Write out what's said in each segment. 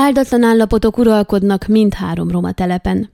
Áldatlan állapotok uralkodnak mindhárom roma telepen.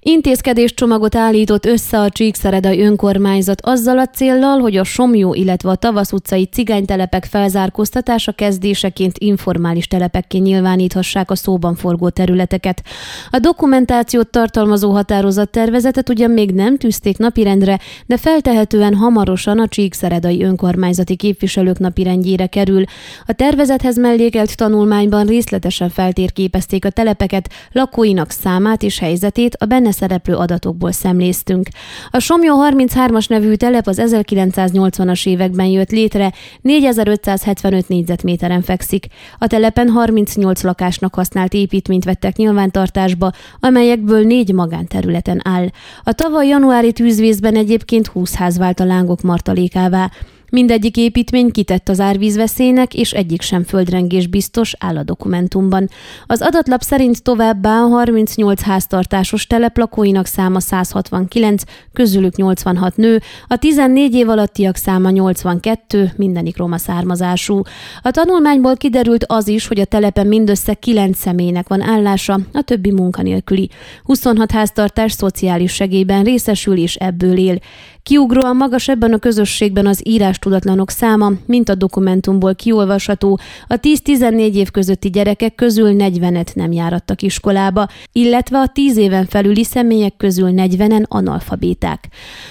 Intézkedéscsomagot állított össze a Csíkszeredai önkormányzat azzal a céllal, hogy a Somjó, illetve a Tavasz utcai cigánytelepek felzárkóztatása kezdéseként informális telepekké nyilváníthassák a szóban forgó területeket. A dokumentációt tartalmazó határozattervezetet ugyan még nem tűzték napirendre, de feltehetően hamarosan a Csíkszeredai önkormányzati képviselők napirendjére kerül. A tervezethez mellékelt tanulmányban részletesen feltérképezték a telepeket, lakóinak számát és helyzetét, a benne szereplő adatokból szemléztünk. A Somjó 33-as nevű telep az 1980-as években jött létre, 4575 négyzetméteren fekszik. A telepen 38 lakásnak használt építményt vettek nyilvántartásba, amelyekből négy magánterületen áll. A tavaly januári tűzvészben egyébként 20 ház vált a lángok martalékává. Mindegyik építmény kitett az árvízveszélynek, és egyik sem földrengés biztos áll a dokumentumban. Az adatlap szerint továbbá a 38 háztartásos telep lakóinak száma 169, közülük 86 nő, a 14 év alattiak száma 82, mindenik roma származású. A tanulmányból kiderült az is, hogy a telepen mindössze 9 személynek van állása, a többi munkanélküli. 26 háztartás szociális segélyben részesül és ebből él. Kiugróan magas ebben a közösségben az írás tudatlanok száma, mint a dokumentumból kiolvasható, a 10-14 év közötti gyerekek közül 40-et nem járattak iskolába, illetve a 10 éven felüli személyek közül 40-en analfabéták.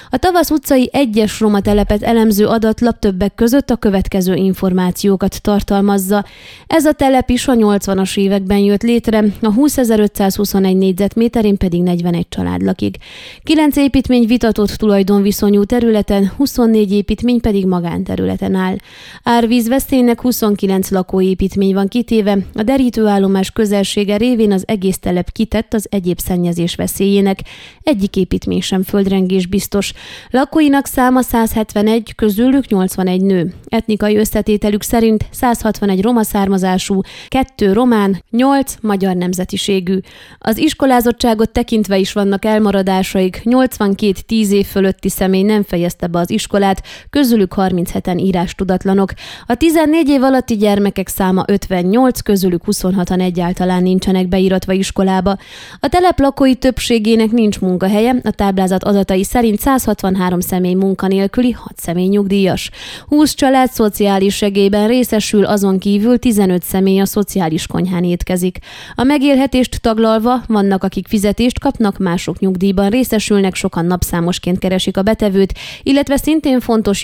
A Tavasz utcai egyes roma telepet elemző adatlap többek között a következő információkat tartalmazza. Ez a telep is a 80-as években jött létre, a 20.521 négyzetméterén pedig 41 család lakik. Kilenc építmény vitatott tulajdonviszony viszonyú területen, 24 építmény pedig magánterületen áll. Árvíz veszélynek 29 lakóépítmény van kitéve, a derítőállomás közelsége révén az egész telep kitett az egyéb szennyezés veszélyének. Egyik építmény sem földrengés biztos. Lakóinak száma 171, közülük 81 nő. Etnikai összetételük szerint 161 roma származású, 2 román, 8 magyar nemzetiségű. Az iskolázottságot tekintve is vannak elmaradásaik, 82 10 év fölötti személy nem fejezte be az iskolát, közülük 37-en írás tudatlanok. A 14 év alatti gyermekek száma 58, közülük 26-an egyáltalán nincsenek beiratva iskolába. A telep lakói többségének nincs munkahelye, a táblázat adatai szerint 163 személy munkanélküli, 6 személy nyugdíjas. 20 család szociális segélyben részesül, azon kívül 15 személy a szociális konyhán étkezik. A megélhetést taglalva vannak, akik fizetést kapnak, mások nyugdíjban részesülnek, sokan napszámosként keresik a összetevőt, illetve szintén fontos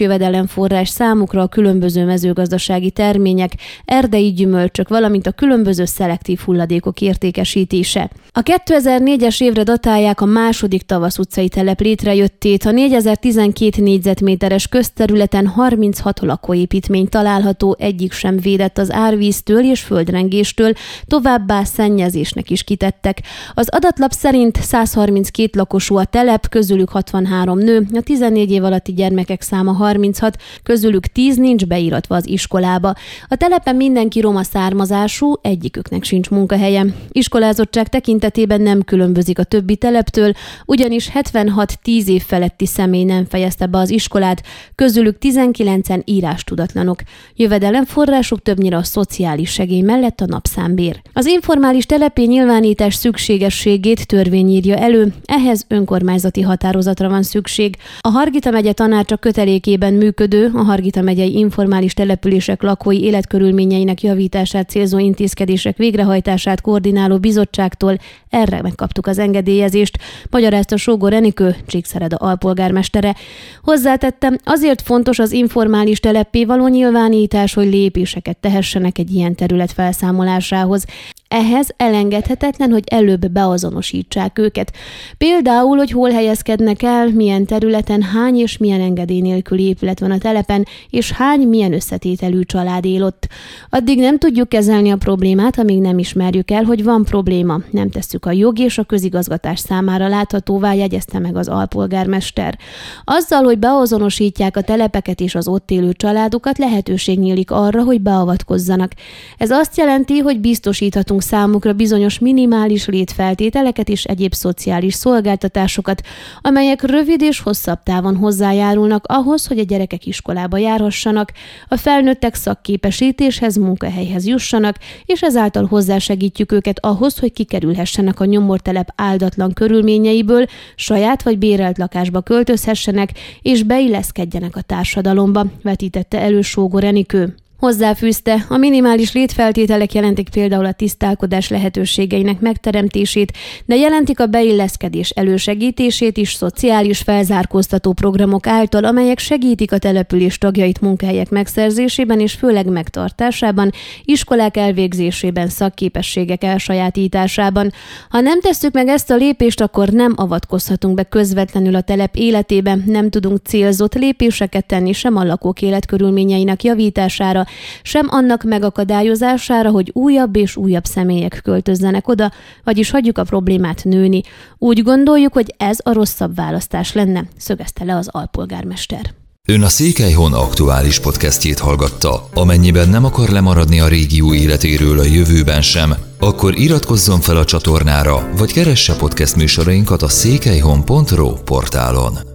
jövedelemforrás számukra a különböző mezőgazdasági termények, erdei gyümölcsök, valamint a különböző szelektív hulladékok értékesítése. A 2004-es évre datálják a második tavasz utcai telep létrejöttét, a 4012 négyzetméteres közterületen 36 lakóépítmény található, egyik sem védett az árvíztől és földrengéstől, továbbá szennyezésnek is kitettek. Az adatlap szerint 132 lakosú a telep, közülük 63 nő, a 14 év alatti gyermekek száma 36, közülük 10 nincs beíratva az iskolába. A telepen mindenki roma származású, egyiküknek sincs munkahelye. Iskolázottság tekintetében nem különbözik a többi teleptől, ugyanis 76-10 év feletti személy nem fejezte be az iskolát, közülük 19-en írás tudatlanok. Jövedelemforrásuk többnyire a szociális segély mellett a napszámbér. Az informális telepé nyilvánítás szükségességét törvény írja elő, ehhez önkormányzati határozatra van szükség. A Hargita megye tanácsa kötelékében működő, a Hargita megyei informális települések lakói életkörülményeinek javítását célzó intézkedések végrehajtását koordináló bizottságtól erre megkaptuk az engedélyezést, magyarázta Sógor Enikő, Csíkszereda alpolgármestere. Hozzátettem, azért fontos az informális teleppé való nyilvánítás, hogy lépéseket tehessenek egy ilyen terület felszámolásához. Ehhez elengedhetetlen, hogy előbb beazonosítsák őket. Például, hogy hol helyezkednek el, milyen területen, hány és milyen engedély nélküli épület van a telepen, és hány milyen összetételű család él ott. Addig nem tudjuk kezelni a problémát, amíg nem ismerjük el, hogy van probléma. Nem tesszük a jog és a közigazgatás számára láthatóvá, jegyezte meg az alpolgármester. Azzal, hogy beazonosítják a telepeket és az ott élő családokat, lehetőség nyílik arra, hogy beavatkozzanak. Ez azt jelenti, hogy biztosíthatunk számukra bizonyos minimális létfeltételeket és egyéb szociális szolgáltatásokat, amelyek rövid és hosszabb távon hozzájárulnak ahhoz, hogy a gyerekek iskolába járhassanak, a felnőttek szakképesítéshez, munkahelyhez jussanak, és ezáltal hozzásegítjük őket ahhoz, hogy kikerülhessenek a nyomortelep áldatlan körülményeiből, saját vagy bérelt lakásba költözhessenek, és beilleszkedjenek a társadalomba, vetítette elő Sógor Enikő. Hozzáfűzte, a minimális létfeltételek jelentik például a tisztálkodás lehetőségeinek megteremtését, de jelentik a beilleszkedés elősegítését is szociális felzárkóztató programok által, amelyek segítik a település tagjait munkahelyek megszerzésében és főleg megtartásában, iskolák elvégzésében, szakképességek elsajátításában. Ha nem tesszük meg ezt a lépést, akkor nem avatkozhatunk be közvetlenül a telep életébe, nem tudunk célzott lépéseket tenni sem a lakók életkörülményeinek javítására, sem annak megakadályozására, hogy újabb és újabb személyek költözzenek oda, vagyis hagyjuk a problémát nőni. Úgy gondoljuk, hogy ez a rosszabb választás lenne, szögezte le az alpolgármester. Ön a Székelyhon aktuális podcastjét hallgatta. Amennyiben nem akar lemaradni a régió életéről a jövőben sem, akkor iratkozzon fel a csatornára, vagy keresse podcast műsorainkat a székelyhon.pro portálon.